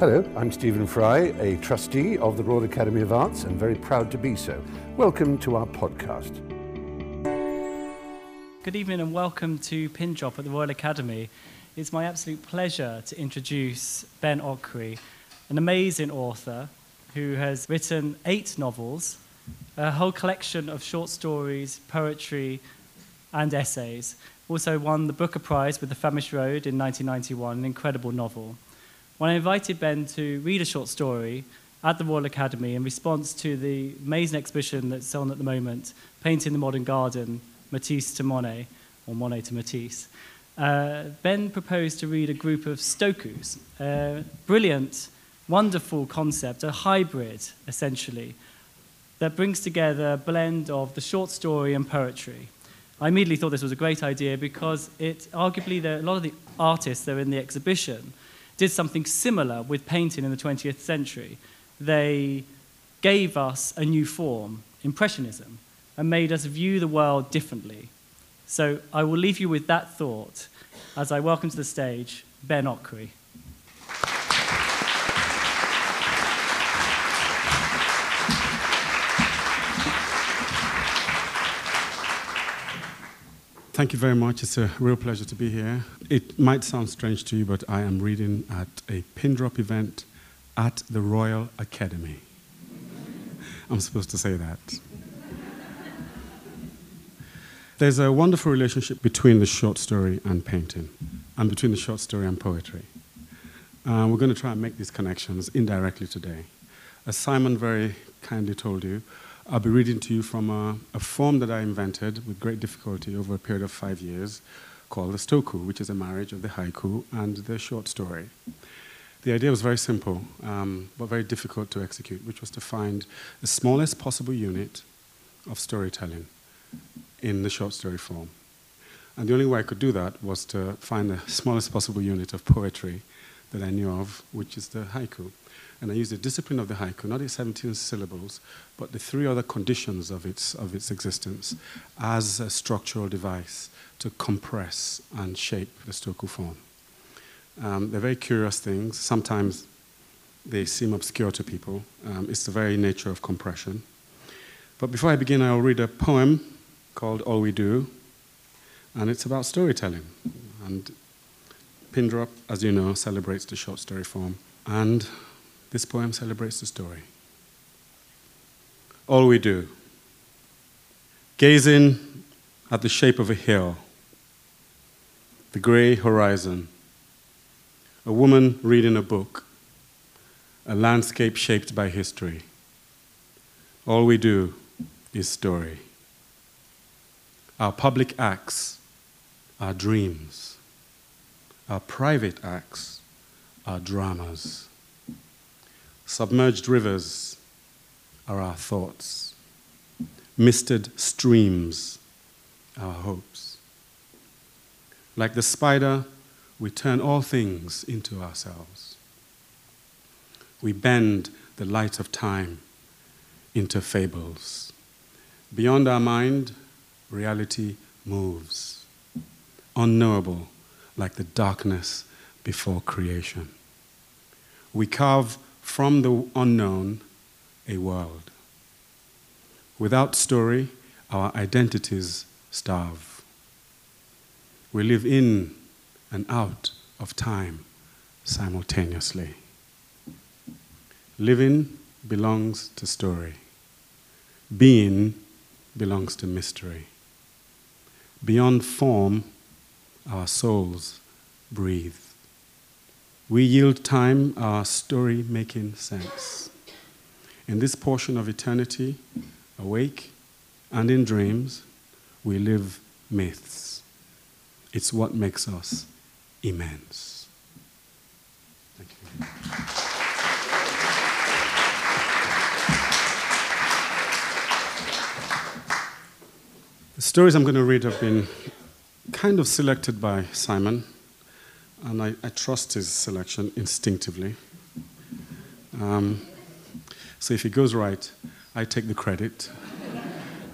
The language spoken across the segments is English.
Hello, I'm Stephen Fry, a trustee of the Royal Academy of Arts and very proud to be so. Welcome to our podcast. Good evening and welcome to Pin Drop at the Royal Academy. It's my absolute pleasure to introduce Ben Okri, an amazing author who has written eight novels, a whole collection of short stories, poetry, and essays. Also won the Booker Prize with The Famished Road in 1991, an incredible novel. When I invited Ben to read a short story at the Royal Academy in response to the amazing exhibition that's on at the moment, Painting the Modern Garden, Matisse to Monet, or Monet to Matisse, uh, Ben proposed to read a group of stokus, brilliant, wonderful concept, a hybrid, essentially, that brings together a blend of the short story and poetry. I immediately thought this was a great idea because it arguably a lot of the artists that are in the exhibition did something similar with painting in the 20th century. They gave us a new form, Impressionism, and made us view the world differently. So I will leave you with that thought as I welcome to the stage Ben Okri. Thank you very much. It's a real pleasure to be here. It might sound strange to you, but I am reading at a pin drop event at the Royal Academy. I'm supposed to say that. There's a wonderful relationship between the short story and painting, and between the short story and poetry. Uh, we're going to try and make these connections indirectly today. As Simon very kindly told you, I'll be reading to you from a, a, form that I invented with great difficulty over a period of five years called the stoku, which is a marriage of the haiku and the short story. The idea was very simple, um, but very difficult to execute, which was to find the smallest possible unit of storytelling in the short story form. And the only way I could do that was to find the smallest possible unit of poetry that I knew of, which is the haiku. And I use the discipline of the haiku, not its 17 syllables, but the three other conditions of its, of its existence as a structural device to compress and shape the stoku form. Um, they're very curious things. Sometimes they seem obscure to people. Um, it's the very nature of compression. But before I begin, I'll read a poem called All We Do, and it's about storytelling. And Pindrop, as you know, celebrates the short story form. And this poem celebrates the story. All we do, gazing at the shape of a hill, the gray horizon, a woman reading a book, a landscape shaped by history. All we do is story. Our public acts are dreams. Our private acts are dramas. Submerged rivers are our thoughts. Misted streams, our hopes. Like the spider, we turn all things into ourselves. We bend the light of time into fables. Beyond our mind, reality moves, unknowable like the darkness before creation. We carve from the unknown a world. Without story, our identities starve. We live in and out of time simultaneously. Living belongs to story. Being belongs to mystery. Beyond form, our souls breathe. We yield time our story making sense. In this portion of eternity, awake and in dreams, we live myths. It's what makes us immense. Thank you. The stories I'm going to read have been kind of selected by Simon and I, I trust his selection instinctively. Um, so if he goes right, I take the credit,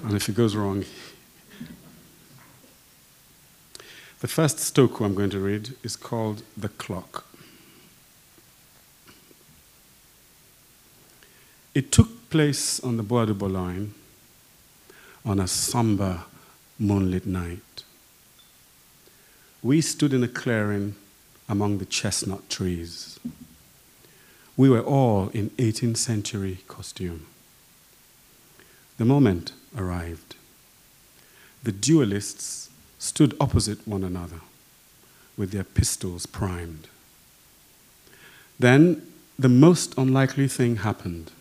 and if he goes wrong, the first stoku I'm going to read is called The Clock. It took place on the Bois de Boulogne on a somber moonlit night. We stood in a clearing among the chestnut trees. We were all in 18th century costume. The moment arrived. The duelists stood opposite one another with their pistols primed. Then the most unlikely thing happened.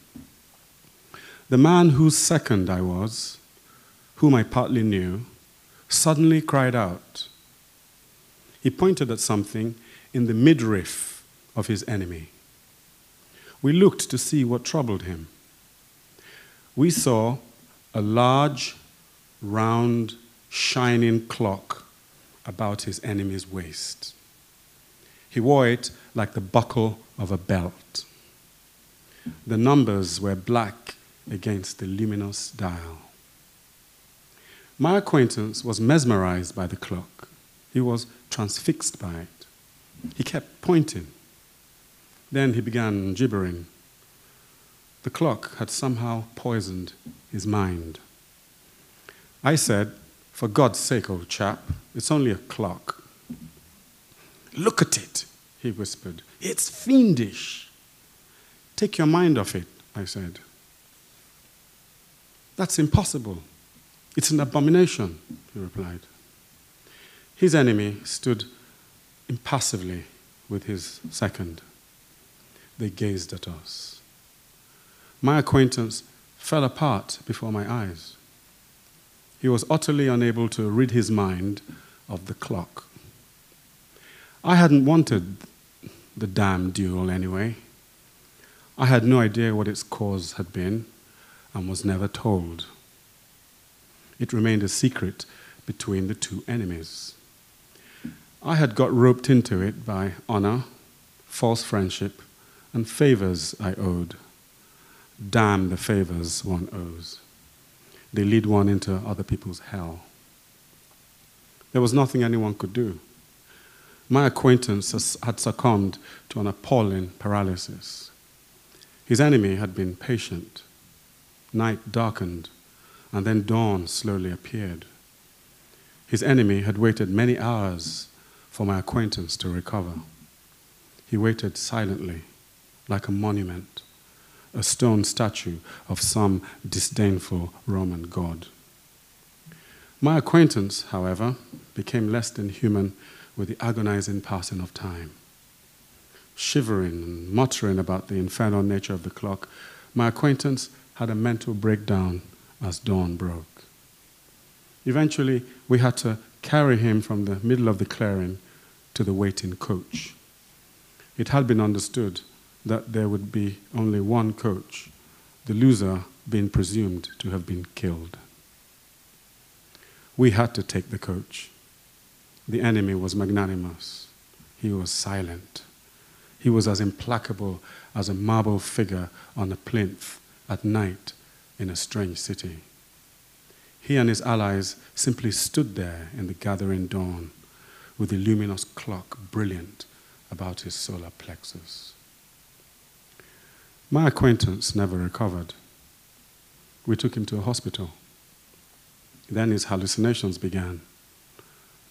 The man whose second I was, whom I partly knew, suddenly cried out. He pointed at something in the midriff of his enemy. We looked to see what troubled him. We saw a large, round, shining clock about his enemy's waist. He wore it like the buckle of a belt. The numbers were black against the luminous dial. My acquaintance was mesmerized by the clock. He was transfixed by it. He kept pointing. Then he began gibbering. The clock had somehow poisoned his mind. I said, For God's sake, old chap, it's only a clock. Look at it, he whispered. It's fiendish. Take your mind off it, I said. That's impossible. It's an abomination, he replied. His enemy stood impassively with his second. They gazed at us. My acquaintance fell apart before my eyes. He was utterly unable to rid his mind of the clock. I hadn't wanted the damn duel anyway. I had no idea what its cause had been and was never told. It remained a secret between the two enemies. I had got roped into it by honor, false friendship, and favors I owed. Damn the favors one owes. They lead one into other people's hell. There was nothing anyone could do. My acquaintance had succumbed to an appalling paralysis. His enemy had been patient. Night darkened, and then dawn slowly appeared. His enemy had waited many hours for my acquaintance to recover. He waited silently, like a monument, a stone statue of some disdainful Roman god. My acquaintance, however, became less than human with the agonizing passing of time. Shivering and muttering about the infernal nature of the clock, my acquaintance had a mental breakdown as dawn broke. Eventually, we had to carry him from the middle of the clearing to the waiting coach. It had been understood that there would be only one coach, the loser being presumed to have been killed. We had to take the coach. The enemy was magnanimous. He was silent. He was as implacable as a marble figure on a plinth at night in a strange city. He and his allies simply stood there in the gathering dawn with the luminous clock brilliant about his solar plexus. My acquaintance never recovered. We took him to a hospital. Then his hallucinations began.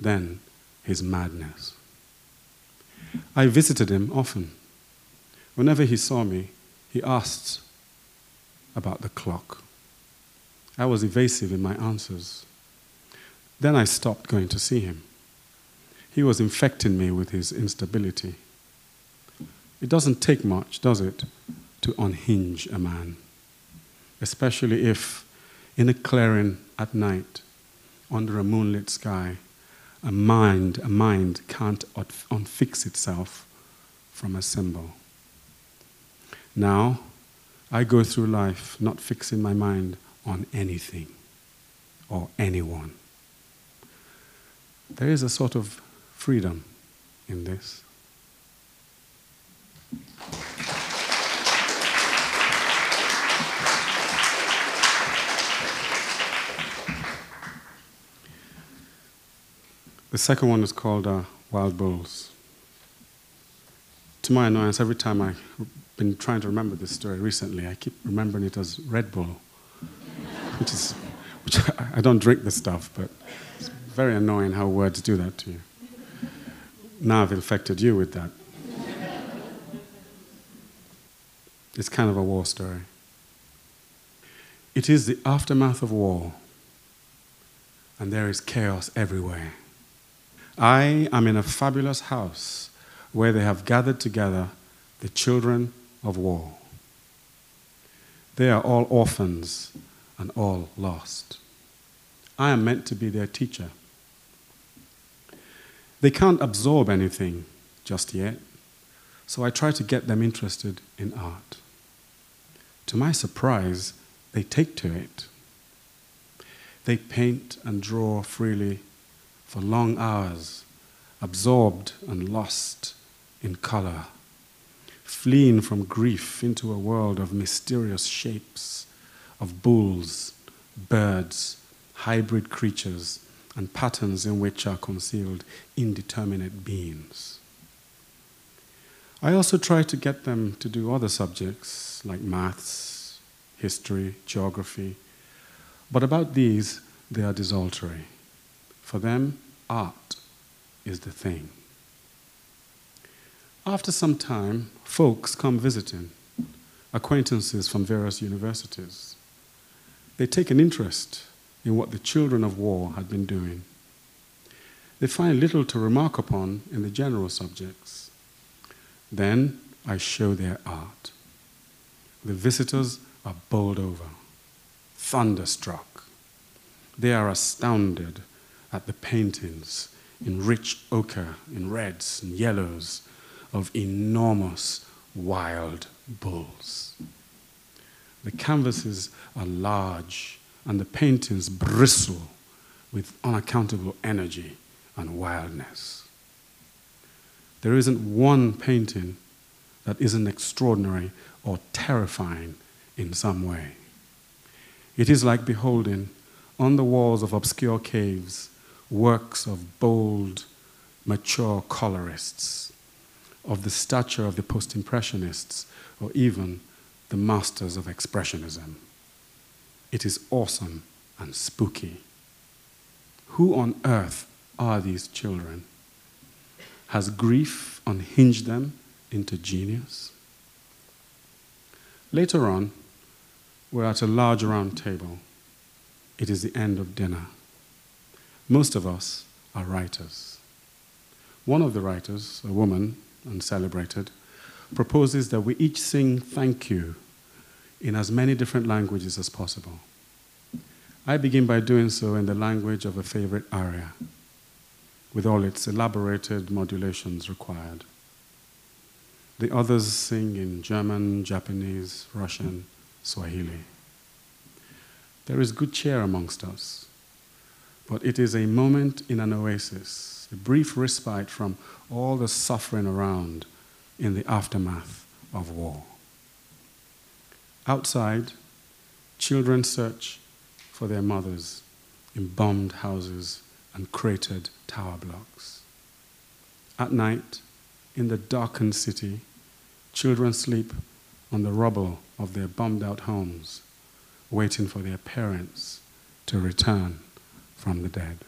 Then his madness. I visited him often. Whenever he saw me, he asked about the clock. I was evasive in my answers. Then I stopped going to see him. He was infecting me with his instability. It doesn't take much, does it, to unhinge a man, especially if, in a clearing at night, under a moonlit sky, a mind, a mind can't unfix itself from a symbol. Now, I go through life not fixing my mind on anything or anyone. There is a sort of freedom in this. The second one is called uh, Wild Bulls. To my annoyance, every time I've been trying to remember this story recently. I keep remembering it as Red Bull, which is, which I don't drink the stuff, but it's very annoying how words do that to you. Now I've infected you with that. It's kind of a war story. It is the aftermath of war, and there is chaos everywhere. I am in a fabulous house where they have gathered together the children of war. They are all orphans and all lost. I am meant to be their teacher. They can't absorb anything just yet, so I try to get them interested in art. To my surprise, they take to it. They paint and draw freely for long hours, absorbed and lost in color, fleeing from grief into a world of mysterious shapes, of bulls, birds, hybrid creatures, and patterns in which are concealed indeterminate beings. I also try to get them to do other subjects like maths, history, geography, but about these they are desultory. For them, art is the thing. After some time, folks come visiting, acquaintances from various universities. They take an interest in what the children of war had been doing. They find little to remark upon in the general subjects. Then I show their art. The visitors are bowled over, thunderstruck. They are astounded at the paintings in rich ochre, in reds and yellows, of enormous wild bulls. The canvases are large and the paintings bristle with unaccountable energy and wildness. There isn't one painting that isn't extraordinary or terrifying in some way. It is like beholding on the walls of obscure caves works of bold, mature colorists, of the stature of the post impressionists, or even the masters of expressionism. It is awesome and spooky. Who on earth are these children? Has grief unhinged them into genius? Later on, we're at a large round table. It is the end of dinner. Most of us are writers. One of the writers, a woman and celebrated, proposes that we each sing thank you in as many different languages as possible. I begin by doing so in the language of a favorite aria, with all its elaborated modulations required. The others sing in German, Japanese, Russian, Swahili. There is good cheer amongst us, but it is a moment in an oasis, a brief respite from all the suffering around in the aftermath of war. Outside, children search for their mothers in bombed houses and cratered tower blocks. At night, in the darkened city, children sleep on the rubble of their bombed out homes, waiting for their parents to return from the dead.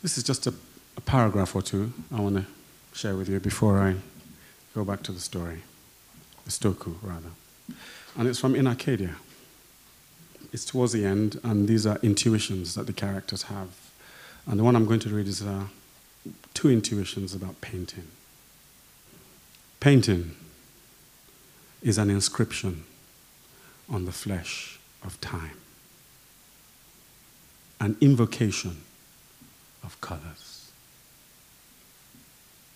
This is just a, a paragraph or two I want to share with you before I go back to the story, the Stoku, rather. And it's from In Arcadia. It's towards the end, and these are intuitions that the characters have. And the one I'm going to read is uh, two intuitions about painting. Painting is an inscription on the flesh of time, an invocation of colors.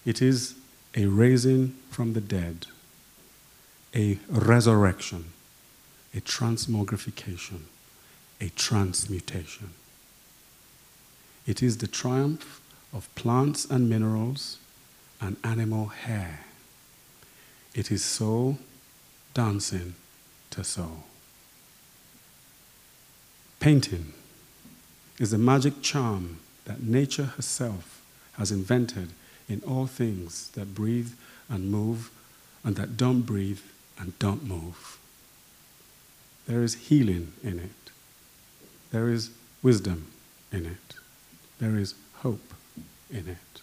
It is a raising from the dead, a resurrection, a transmogrification, a transmutation. It is the triumph of plants and minerals and animal hair. It is soul dancing to soul. Painting is a magic charm that nature herself has invented in all things that breathe and move and that don't breathe and don't move. There is healing in it. There is wisdom in it. There is hope in it.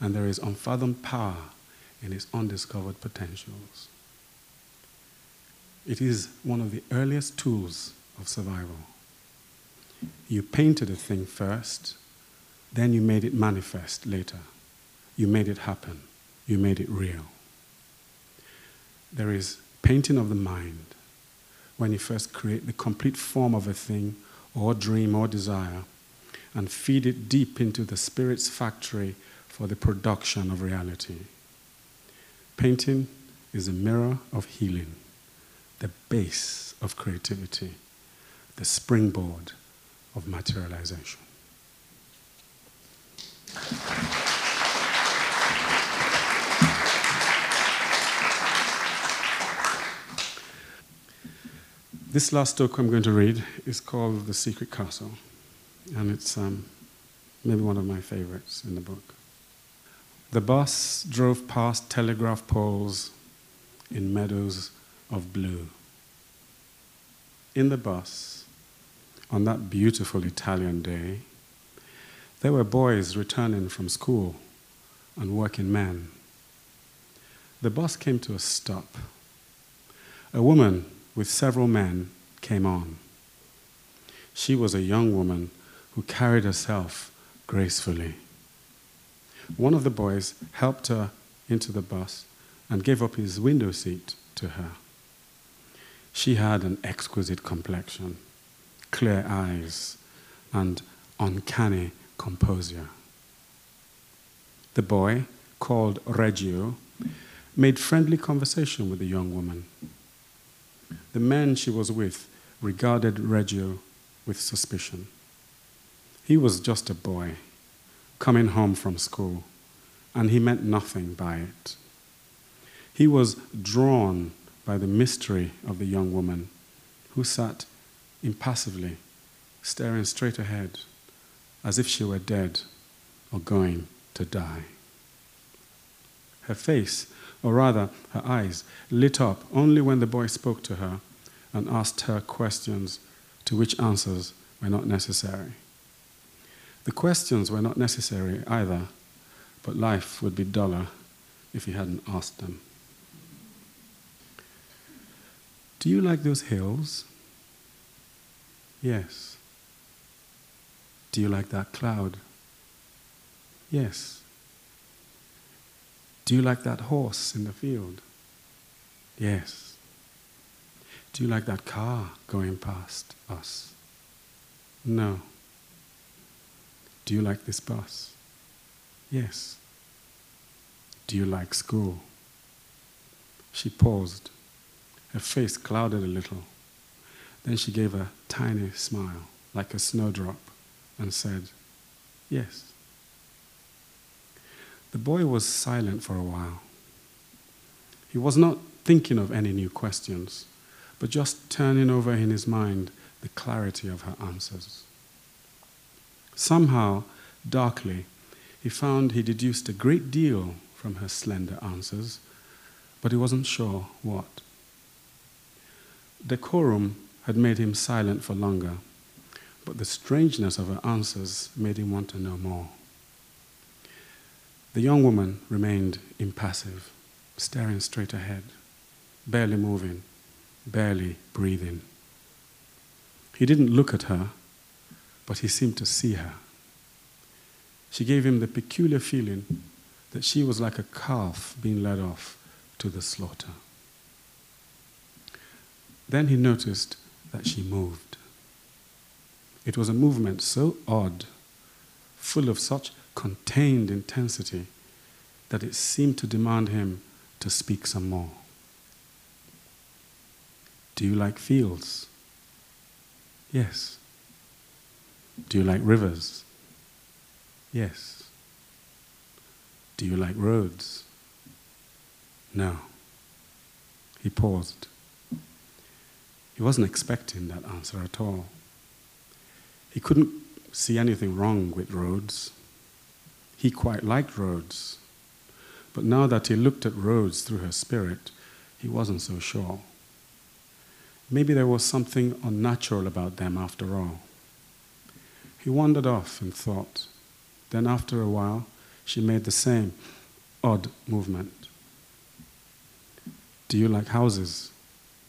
And there is unfathomed power in its undiscovered potentials. It is one of the earliest tools of survival. You painted a thing first, then you made it manifest later. You made it happen. You made it real. There is painting of the mind when you first create the complete form of a thing or dream or desire and feed it deep into the spirit's factory for the production of reality. Painting is a mirror of healing, the base of creativity, the springboard of materialization. This last talk I'm going to read is called The Secret Castle, and it's um, maybe one of my favorites in the book. The bus drove past telegraph poles in meadows of blue. In the bus, on that beautiful Italian day, there were boys returning from school and working men. The bus came to a stop. A woman with several men came on. She was a young woman who carried herself gracefully. One of the boys helped her into the bus and gave up his window seat to her. She had an exquisite complexion, clear eyes, and uncanny composure. The boy, called Reggio, made friendly conversation with the young woman. The man she was with regarded Reggio with suspicion. He was just a boy coming home from school, and he meant nothing by it. He was drawn by the mystery of the young woman who sat impassively, staring straight ahead, as if she were dead or going to die. Her face, or rather her eyes, lit up only when the boy spoke to her and asked her questions to which answers were not necessary. The questions were not necessary either, but life would be duller if he hadn't asked them. Do you like those hills? Yes. Do you like that cloud? Yes. Do you like that horse in the field? Yes. Do you like that car going past us? No. Do you like this bus? Yes. Do you like school? She paused. Her face clouded a little. Then she gave a tiny smile, like a snowdrop, and said, Yes. The boy was silent for a while. He was not thinking of any new questions, but just turning over in his mind the clarity of her answers. Somehow, darkly, he found he deduced a great deal from her slender answers, but he wasn't sure what. Decorum had made him silent for longer, but the strangeness of her answers made him want to know more. The young woman remained impassive, staring straight ahead, barely moving, barely breathing. He didn't look at her, but he seemed to see her. She gave him the peculiar feeling that she was like a calf being led off to the slaughter. Then he noticed that she moved. It was a movement so odd, full of such contained intensity, that it seemed to demand him to speak some more. Do you like fields? Yes. Do you like rivers? Yes. Do you like roads? No. He paused. He wasn't expecting that answer at all. He couldn't see anything wrong with roads. He quite liked roads. But now that he looked at roads through her spirit, he wasn't so sure. Maybe there was something unnatural about them after all. He wandered off and thought. Then, after a while, she made the same odd movement. Do you like houses?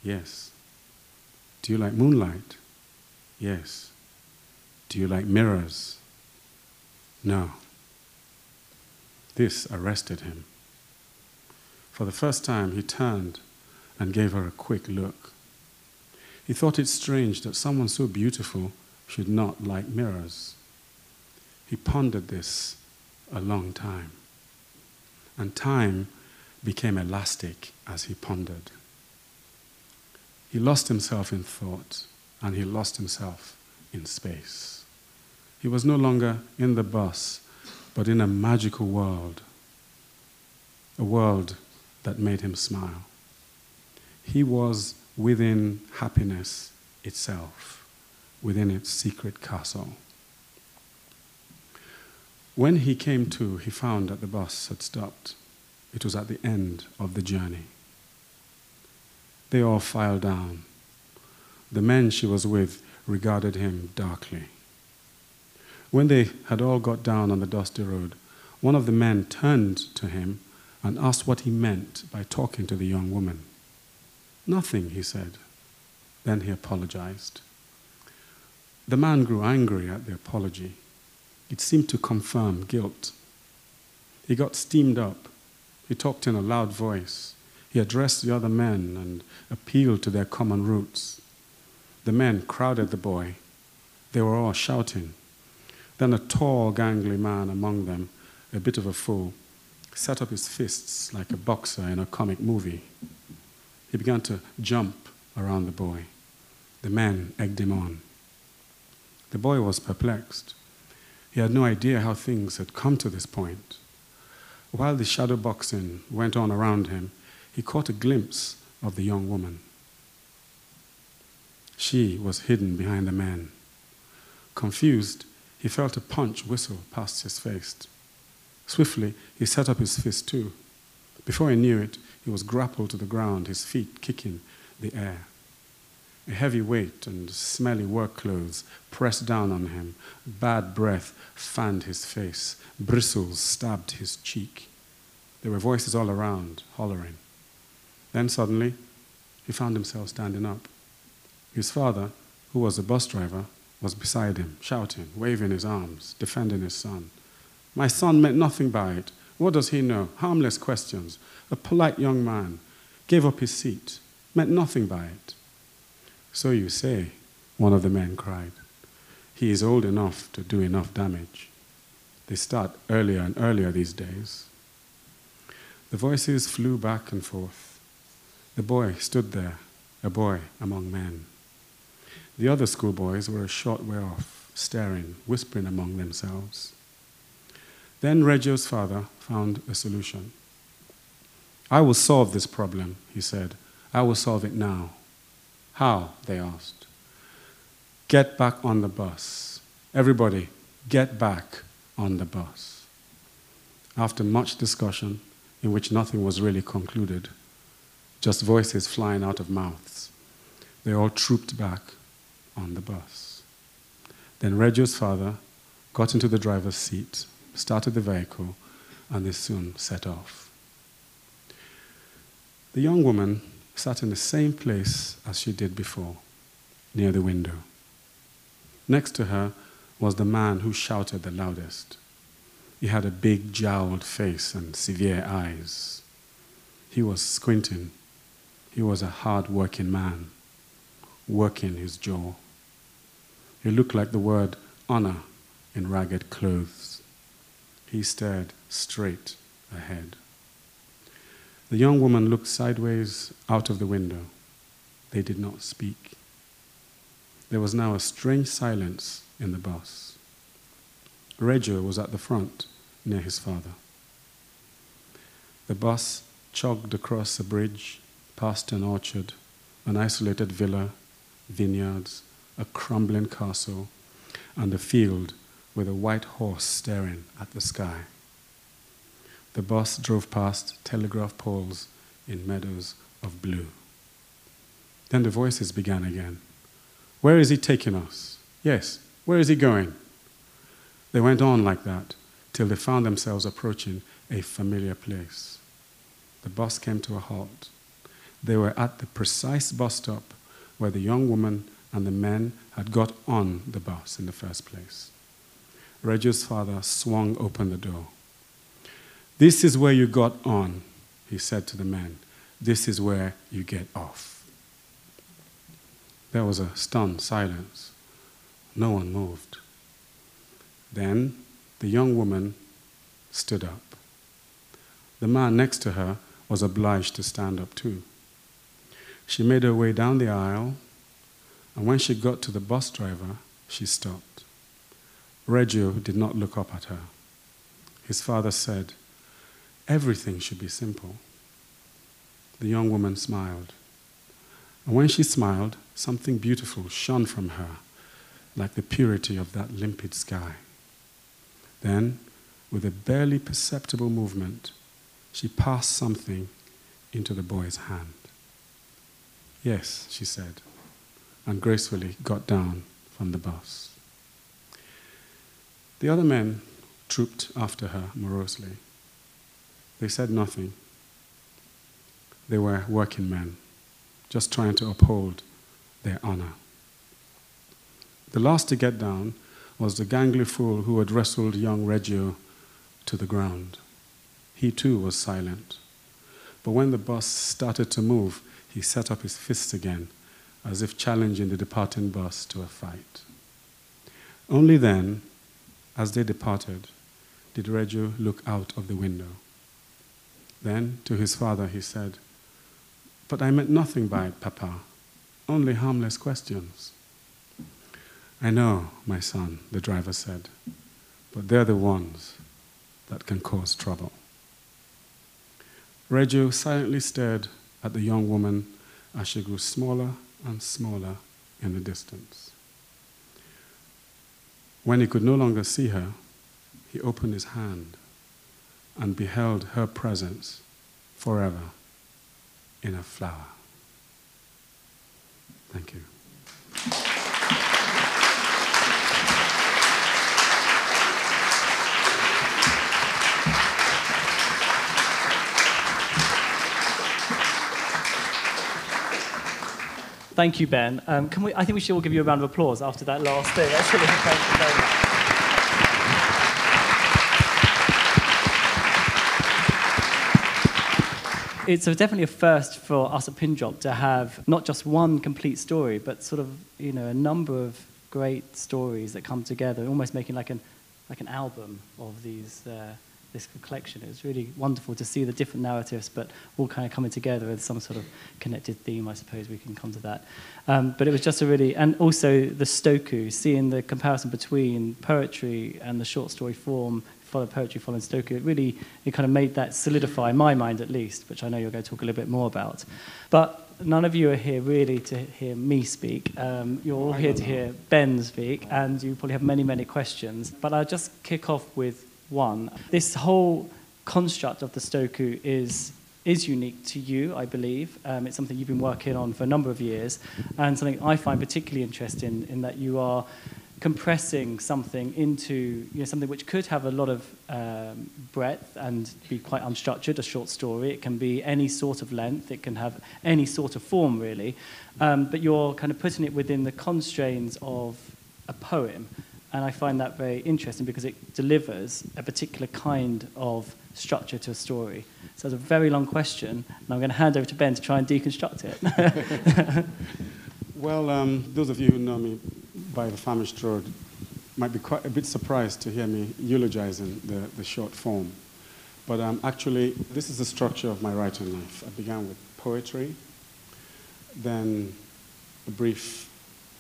Yes. Do you like moonlight? Yes. Do you like mirrors? No. This arrested him. For the first time, he turned and gave her a quick look. He thought it strange that someone so beautiful should not like mirrors. He pondered this a long time. And time became elastic as he pondered. He lost himself in thought and he lost himself in space. He was no longer in the bus, but in a magical world, a world that made him smile. He was within happiness itself, within its secret castle. When he came to, he found that the bus had stopped. It was at the end of the journey. They all filed down. The men she was with regarded him darkly. When they had all got down on the dusty road, one of the men turned to him and asked what he meant by talking to the young woman. Nothing, he said. Then he apologized. The man grew angry at the apology. It seemed to confirm guilt. He got steamed up. He talked in a loud voice. He addressed the other men and appealed to their common roots. The men crowded the boy. They were all shouting. Then a tall, gangly man among them, a bit of a fool, set up his fists like a boxer in a comic movie. He began to jump around the boy. The men egged him on. The boy was perplexed. He had no idea how things had come to this point. While the shadow boxing went on around him, he caught a glimpse of the young woman. She was hidden behind the man. Confused, he felt a punch whistle past his face. Swiftly, he set up his fist too. Before he knew it, he was grappled to the ground, his feet kicking the air. A heavy weight and smelly work clothes pressed down on him. Bad breath fanned his face. Bristles stabbed his cheek. There were voices all around, hollering. Then suddenly, he found himself standing up. His father, who was a bus driver, was beside him, shouting, waving his arms, defending his son. My son meant nothing by it. What does he know? Harmless questions. A polite young man gave up his seat, meant nothing by it. So you say, one of the men cried. He is old enough to do enough damage. They start earlier and earlier these days. The voices flew back and forth. The boy stood there, a boy among men. The other schoolboys were a short way off, staring, whispering among themselves. Then Reggio's father found a solution. I will solve this problem, he said. I will solve it now. How? They asked. Get back on the bus. Everybody, get back on the bus. After much discussion, in which nothing was really concluded, just voices flying out of mouths, they all trooped back on the bus. Then Reggio's father got into the driver's seat, started the vehicle, and they soon set off. The young woman sat in the same place as she did before, near the window. Next to her was the man who shouted the loudest. He had a big jowled face and severe eyes. He was squinting. He was a hard working man, working his jaw. He looked like the word honor in ragged clothes. He stared straight ahead. The young woman looked sideways out of the window. They did not speak. There was now a strange silence in the bus. Reggio was at the front, near his father. The bus chugged across a bridge, past an orchard, an isolated villa, vineyards, a crumbling castle, and a field with a white horse staring at the sky. The bus drove past telegraph poles in meadows of blue. Then the voices began again. Where is he taking us? Yes, where is he going? They went on like that till they found themselves approaching a familiar place. The bus came to a halt. They were at the precise bus stop where the young woman and the men had got on the bus in the first place. Reggio's father swung open the door. This is where you got on, he said to the men. This is where you get off. There was a stunned silence. No one moved. Then the young woman stood up. The man next to her was obliged to stand up too. She made her way down the aisle, and when she got to the bus driver, she stopped. Reggio did not look up at her. His father said, Everything should be simple. The young woman smiled. And when she smiled, something beautiful shone from her, like the purity of that limpid sky. Then, with a barely perceptible movement, she passed something into the boy's hand. Yes, she said, and gracefully got down from the bus. The other men trooped after her morosely. They said nothing. They were working men, just trying to uphold their honor. The last to get down was the gangly fool who had wrestled young Reggio to the ground. He too was silent. But when the bus started to move, he set up his fists again, as if challenging the departing bus to a fight. Only then, as they departed, did Reggio look out of the window. Then, to his father, he said, But I meant nothing by it, Papa, only harmless questions. I know, my son, the driver said, but they're the ones that can cause trouble. Reggio silently stared at the young woman as she grew smaller and smaller in the distance. When he could no longer see her, he opened his hand and beheld her presence forever in a flower. Thank you. Thank you, Ben. Um, can we, I think we should all give you a round of applause after that last thing. Thank you very much. It's a, definitely a first for us at Pindrop to have not just one complete story, but sort of you know a number of great stories that come together, almost making like an like an album of these uh, this collection. It was really wonderful to see the different narratives, but all kind of coming together with some sort of connected theme. I suppose we can come to that. Um, but it was just a really, and also the Stoku, seeing the comparison between poetry and the short story form, follow poetry following Stoku. It really, it kind of made that solidify in my mind at least, which I know you're going to talk a little bit more about. But none of you are here really to hear me speak. Um, you're all here to hear Ben speak, and you probably have many, many questions. But I'll just kick off with one. This whole construct of the Stoku is is unique to you, I believe. Um, it's something you've been working on for a number of years, and something I find particularly interesting in that you are compressing something into you know, something which could have a lot of um, breadth and be quite unstructured, a short story. It can be any sort of length, it can have any sort of form, really. Um, but you're kind of putting it within the constraints of a poem. And I find that very interesting because it delivers a particular kind of structure to a story. So it's a very long question, and I'm going to hand over to Ben to try and deconstruct it. well, um, those of you who know me by the famished road might be quite a bit surprised to hear me eulogizing the, the short form. But um, actually, this is the structure of my writing life. I began with poetry, then a brief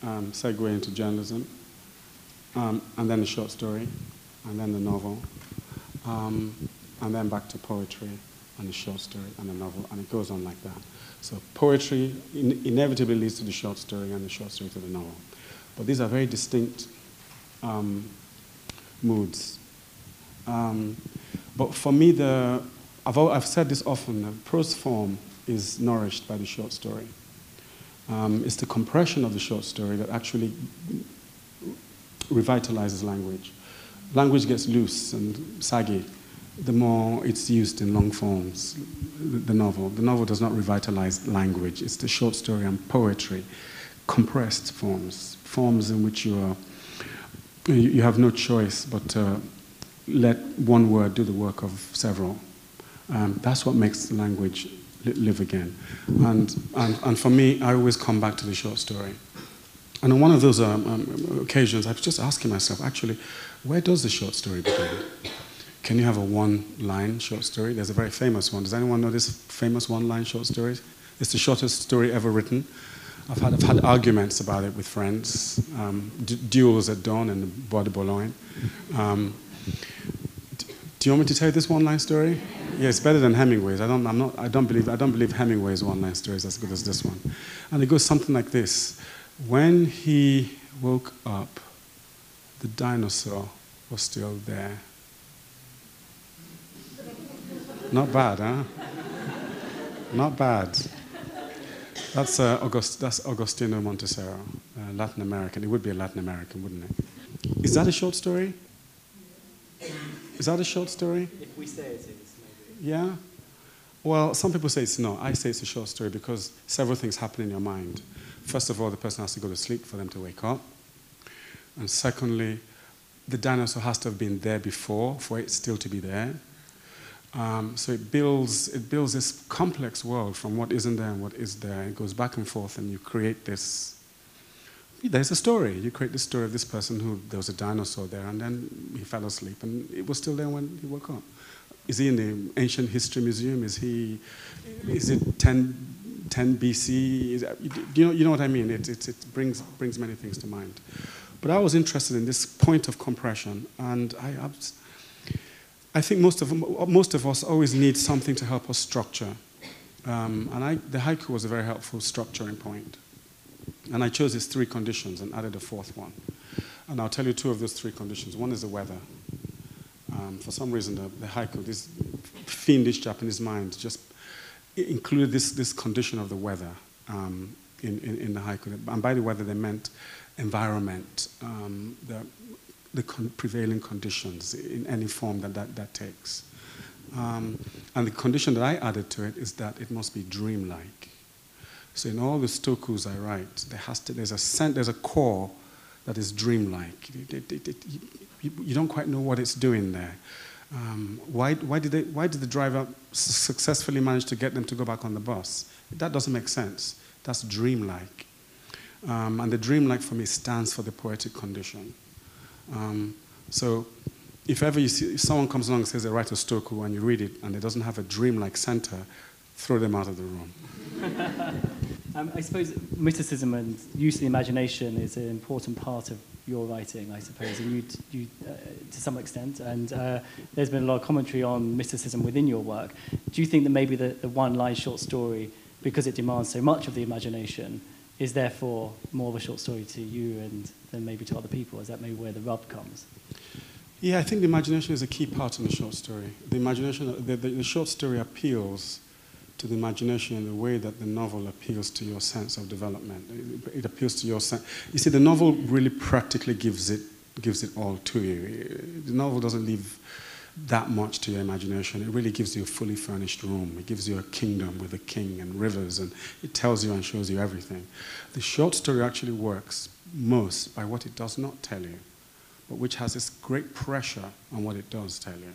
um, segue into journalism, um, and then the short story, and then the novel, um, and then back to poetry, and the short story, and the novel, and it goes on like that. So poetry in- inevitably leads to the short story, and the short story to the novel. But these are very distinct um, moods. Um, but for me, the, I've, I've said this often, the prose form is nourished by the short story. Um, it's the compression of the short story that actually revitalizes language. Language gets loose and saggy the more it's used in long forms, the novel. The novel does not revitalize language, it's the short story and poetry, compressed forms, forms in which you, are, you have no choice but to let one word do the work of several. Um, that's what makes language live again. And, and, and for me, I always come back to the short story. And on one of those um, um, occasions, I was just asking myself, actually, where does the short story begin? Can you have a one line short story? There's a very famous one. Does anyone know this famous one line short story? It's the shortest story ever written. I've had, I've had arguments about it with friends, um, duels at dawn in the Bois de Boulogne. Um, do you want me to tell you this one line story? Yeah, it's better than Hemingway's. I don't, I'm not, I, don't believe, I don't believe Hemingway's one line story is as good as this one. And it goes something like this When he woke up, the dinosaur was still there. Not bad, huh? Not bad. That's, uh, August, that's Agostinho Monterroso, uh, Latin American. It would be a Latin American, wouldn't it? Is that a short story? Is that a short story? If we say it is, maybe. Yeah? Well, some people say it's not. I say it's a short story because several things happen in your mind. First of all, the person has to go to sleep for them to wake up. And secondly, the dinosaur has to have been there before for it still to be there. Um, so it builds, it builds this complex world from what isn't there and what is there. It goes back and forth, and you create this. There's a story. You create the story of this person who there was a dinosaur there, and then he fell asleep, and it was still there when he woke up. Is he in the Ancient History Museum? Is he? Is it 10, 10 BC? You know, you know what I mean? It, it, it brings brings many things to mind. But I was interested in this point of compression, and I. I I think most of, most of us always need something to help us structure. Um, and I, the haiku was a very helpful structuring point. And I chose these three conditions and added a fourth one. And I'll tell you two of those three conditions. One is the weather. Um, for some reason, the, the, haiku, this fiendish Japanese mind, just included this, this condition of the weather um, in, in, in, the haiku. And by the weather, they meant environment, um, the the con prevailing conditions in any form that that, that takes. Um, and the condition that I added to it is that it must be dreamlike. So in all the stokus I write, there has to, there's, a, scent, there's a core that is dreamlike. It, it, it, you, you, don't quite know what it's doing there. Um, why, why, did they, why did the driver successfully manage to get them to go back on the bus? That doesn't make sense. That's dreamlike. Um, and the dreamlike for me stands for the poetic condition. Um, so if ever you see if someone comes along and says they write a stoku and you read it and it doesn't have a dreamlike center, throw them out of the room. um, I suppose mysticism and use of the imagination is an important part of your writing, I suppose, and you, you uh, to some extent. And uh, there's been a lot of commentary on mysticism within your work. Do you think that maybe the, the one-line short story, because it demands so much of the imagination, is therefore more of a short story to you and than maybe to other people? Is that maybe where the rub comes? Yeah, I think the imagination is a key part in the short story. The imagination, the, the, the short story appeals to the imagination in the way that the novel appeals to your sense of development. It, it appeals to your sense. You see, the novel really practically gives it gives it all to you. The novel doesn't leave that much to your imagination. It really gives you a fully furnished room. It gives you a kingdom with a king and rivers, and it tells you and shows you everything. The short story actually works most by what it does not tell you, but which has this great pressure on what it does tell you.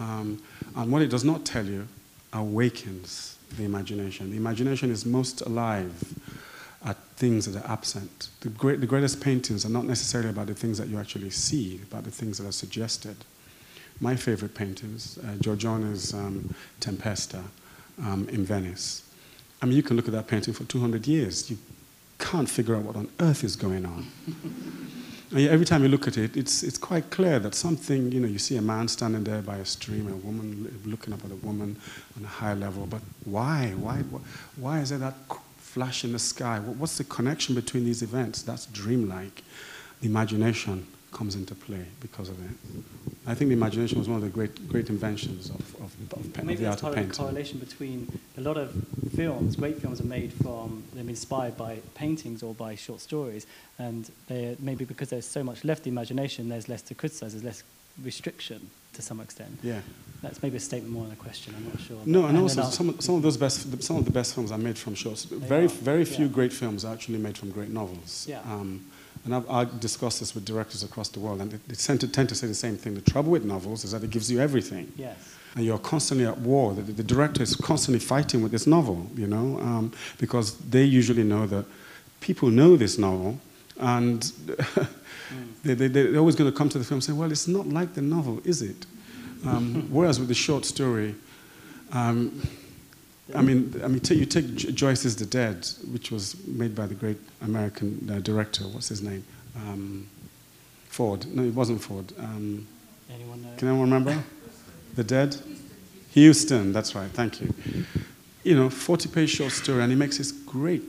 Um, and what it does not tell you awakens the imagination. The imagination is most alive at things that are absent. The, great, the greatest paintings are not necessarily about the things that you actually see, about the things that are suggested my favorite paintings, uh, Giorgione's um, Tempesta um, in Venice. I mean, you can look at that painting for 200 years. You can't figure out what on earth is going on. And yet every time you look at it, it's, it's quite clear that something, you know, you see a man standing there by a stream, a woman looking up at a woman on a high level, but why? Why, why is there that flash in the sky? What's the connection between these events? That's dreamlike. The imagination comes into play because of it. I think the imagination was one of the great, great inventions of, of, of, Maybe of the there's art of part of a correlation between a lot of films, great films are made from, they're inspired by paintings or by short stories, and they maybe because there's so much left the imagination, there's less to criticize, there's less restriction to some extent. Yeah. That's maybe a statement more than a question, I'm not sure. No, and also I'll- some, of- some of those best, some of the best films are made from shorts. They Very, are, very few yeah. great films are actually made from great novels. Yeah. Um, and I've, I've discussed this with directors across the world, and they, they tend, to, tend to say the same thing. The trouble with novels is that it gives you everything. Yes. and you're constantly at war. The, the director is constantly fighting with this novel, you know, um, because they usually know that people know this novel, and they, they, they're always going to come to the film and say, well, it's not like the novel, is it? Um, whereas with the short story, um, I mean, I mean, ta- you take Jo- Joyce's The Dead, which was made by the great American uh, director. What's his name? Um, Ford. No, it wasn't Ford. Um, Anyone know? can anyone remember? The Dead? Huston, that's right, thank you. You know, 40 page short story, and he makes this great,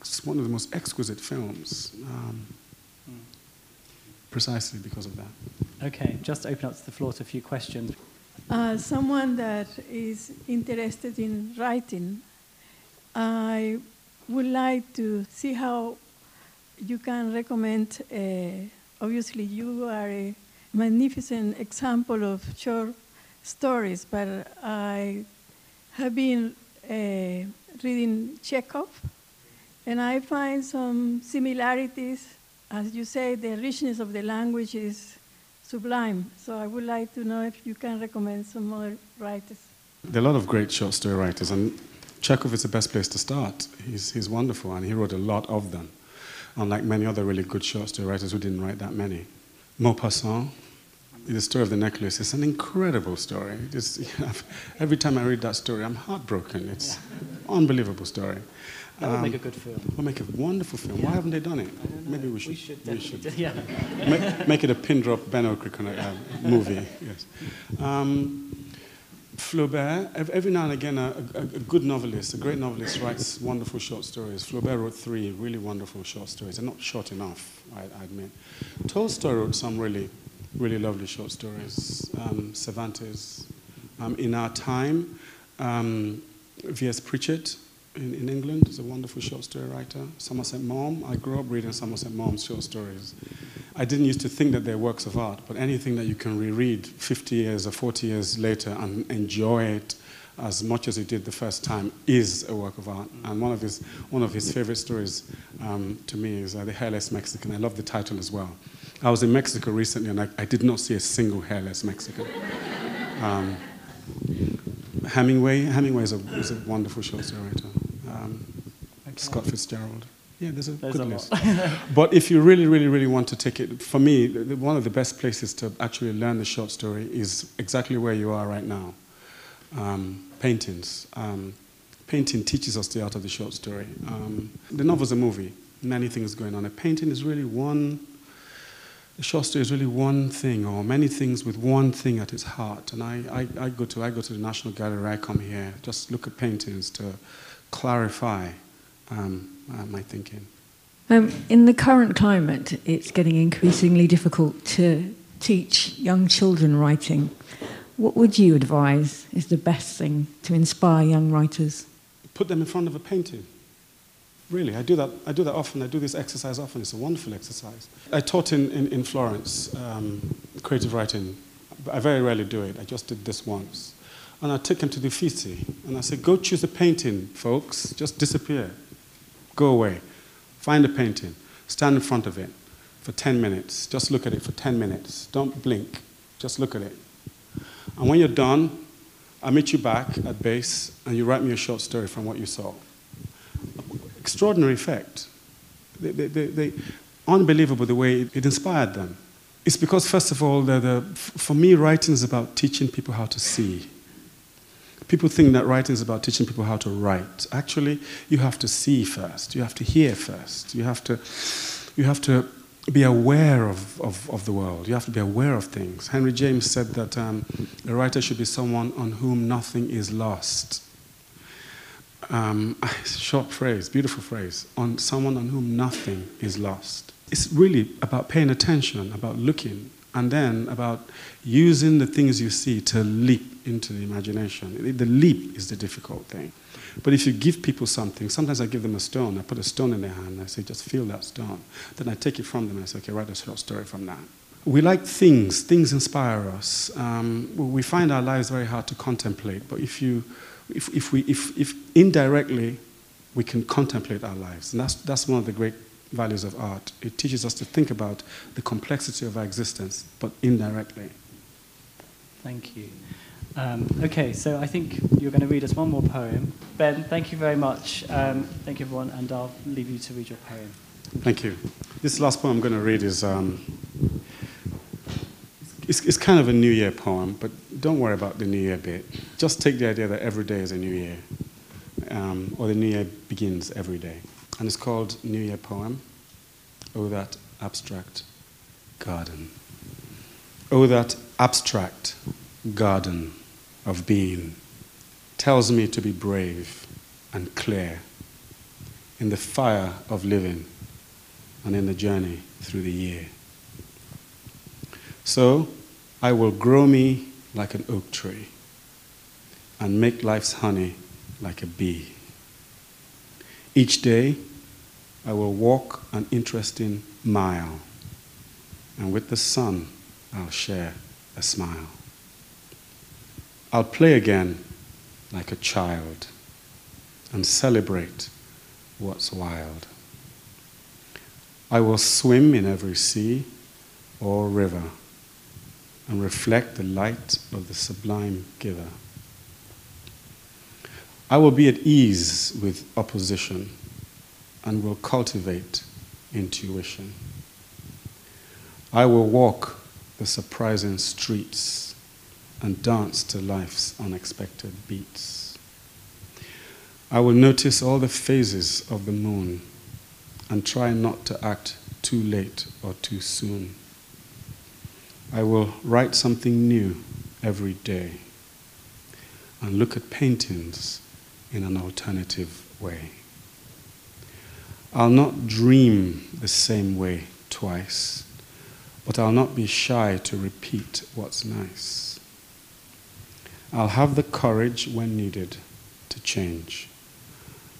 it's one of the most exquisite films, um, precisely because of that. Okay, just open up to the floor to a few questions. Uh, someone that is interested in writing, I would like to see how you can recommend. Uh, obviously, you are a magnificent example of short stories, but I have been uh, reading Chekhov, and I find some similarities. As you say, the richness of the language is sublime. So I would like to know if you can recommend some other writers. There are a lot of great short story writers, and Chekhov is the best place to start. He's, he's wonderful, and he wrote a lot of them, unlike many other really good short story writers who didn't write that many. Maupassant, the story of the necklace, is an incredible story. It's, every time I read that story, I'm heartbroken. It's an unbelievable story. That would Um, make a good film. We'll make a wonderful film. Why haven't they done it? I don't know. Maybe we should. We should definitely. do- Yeah. make, make it a pin drop Ben Okri uh, movie. Yes. Um, Flaubert, every now and again, a, a, a good novelist, a great novelist, writes wonderful short stories. Flaubert wrote three really wonderful short stories. They're not short enough, I, I admit. Tolstoy wrote some really, really lovely short stories. Um, Cervantes, um, In Our Time, um, V.S. Pritchett in, in England is a wonderful short story writer. Somerset Maugham, I grew up reading Somerset Maugham's short stories. I didn't used to think that they're works of art, but anything that you can reread 50 years or 40 years later and enjoy it as much as you did the first time is a work of art. And one of his, one of his favorite stories um, to me is uh, The Hairless Mexican. I love the title as well. I was in Mexico recently and I, I did not see a single hairless Mexican. Um, Hemingway, Hemingway is a, is a wonderful short story writer. Um, Scott Fitzgerald. Yeah, there's a There's good a list. But if you really, really, really want to take it, for me, one of the best places to actually learn the short story is exactly where you are right now. Um, paintings. Um, painting teaches us the art of the short story. Um, the novel's a movie, many things going on. A painting is really one, the short story is really one thing, or many things with one thing at its heart. And I, I, I, go, to, I go to the National Gallery, I come here, just look at paintings to clarify um, uh, my thinking. Um, in the current climate, it's getting increasingly difficult to teach young children writing. What would you advise is the best thing to inspire young writers? put them in front of a painting. Really, I do that. I do that often. I do this exercise often. It's a wonderful exercise. I taught in, in, in Florence um, creative writing. but I very rarely do it. I just did this once. And I took them to the Uffizi and I said, "Go choose a painting, folks. Just disappear. Go away. Find a painting. Stand in front of it for 10 minutes. Just look at it for 10 minutes. Don't blink. Just look at it. And when you're done, I meet you back at base and you write me a short story from what you saw. Extraordinary effect. They, they, they, unbelievable the way it, it inspired them. It's because, first of all, the, for me, writing is about teaching people how to see. People think that writing is about teaching people how to write. Actually, you have to see first. You have to hear first. You have to, you have to be aware of, of, of the world. You have to be aware of things. Henry James said that um, a writer should be someone on whom nothing is lost. Um, short phrase, beautiful phrase. On someone on whom nothing is lost. it's really about paying attention, about looking, and then about using the things you see to leap into the imagination. The leap is the difficult thing. But if you give people something, sometimes I give them a stone. I put a stone in their hand and I say, just feel that stone. Then I take it from them and I say, okay, write a short story from that. We like things, things inspire us. Um, we find our lives very hard to contemplate, but if, you, if, if, we, if, if indirectly we can contemplate our lives, and that's, that's one of the great values of art. It teaches us to think about the complexity of our existence, but indirectly. Thank you. Um, okay, so I think you're going to read us one more poem. Ben, thank you very much. Um, thank you, everyone, and I'll leave you to read your poem. Thank you. This last poem I'm going to read is um, it's, it's kind of a New Year poem, but don't worry about the New Year bit. Just take the idea that every day is a New Year, um, or the New Year begins every day. And it's called New Year Poem. Oh, that abstract garden. Oh, that abstract garden of being tells me to be brave and clear in the fire of living and in the journey through the year. So I will grow me like an oak tree and make life's honey like a bee. Each day I will walk an interesting mile, and with the sun I'll share a smile. I'll play again like a child and celebrate what's wild. I will swim in every sea or river and reflect the light of the sublime giver. I will be at ease with opposition and will cultivate intuition. I will walk the surprising streets and dance to life's unexpected beats. I will notice all the phases of the moon and try not to act too late or too soon. I will write something new every day and look at paintings in an alternative way. I'll not dream the same way twice, but I'll not be shy to repeat what's nice. I'll have the courage when needed to change,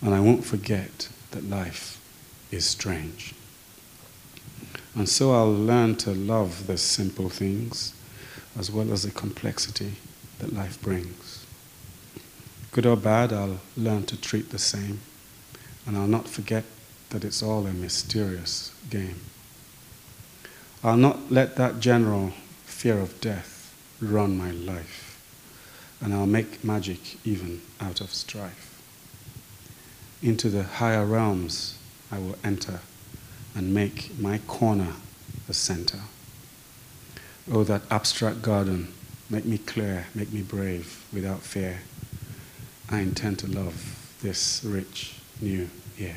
and I won't forget that life is strange. And so I'll learn to love the simple things as well as the complexity that life brings. Good or bad, I'll learn to treat the same, and I'll not forget that it's all a mysterious game. I'll not let that general fear of death run my life, and I'll make magic even out of strife. Into the higher realms I will enter and make my corner the center. Oh, that abstract garden, make me clear, make me brave, without fear. I intend to love this rich new year.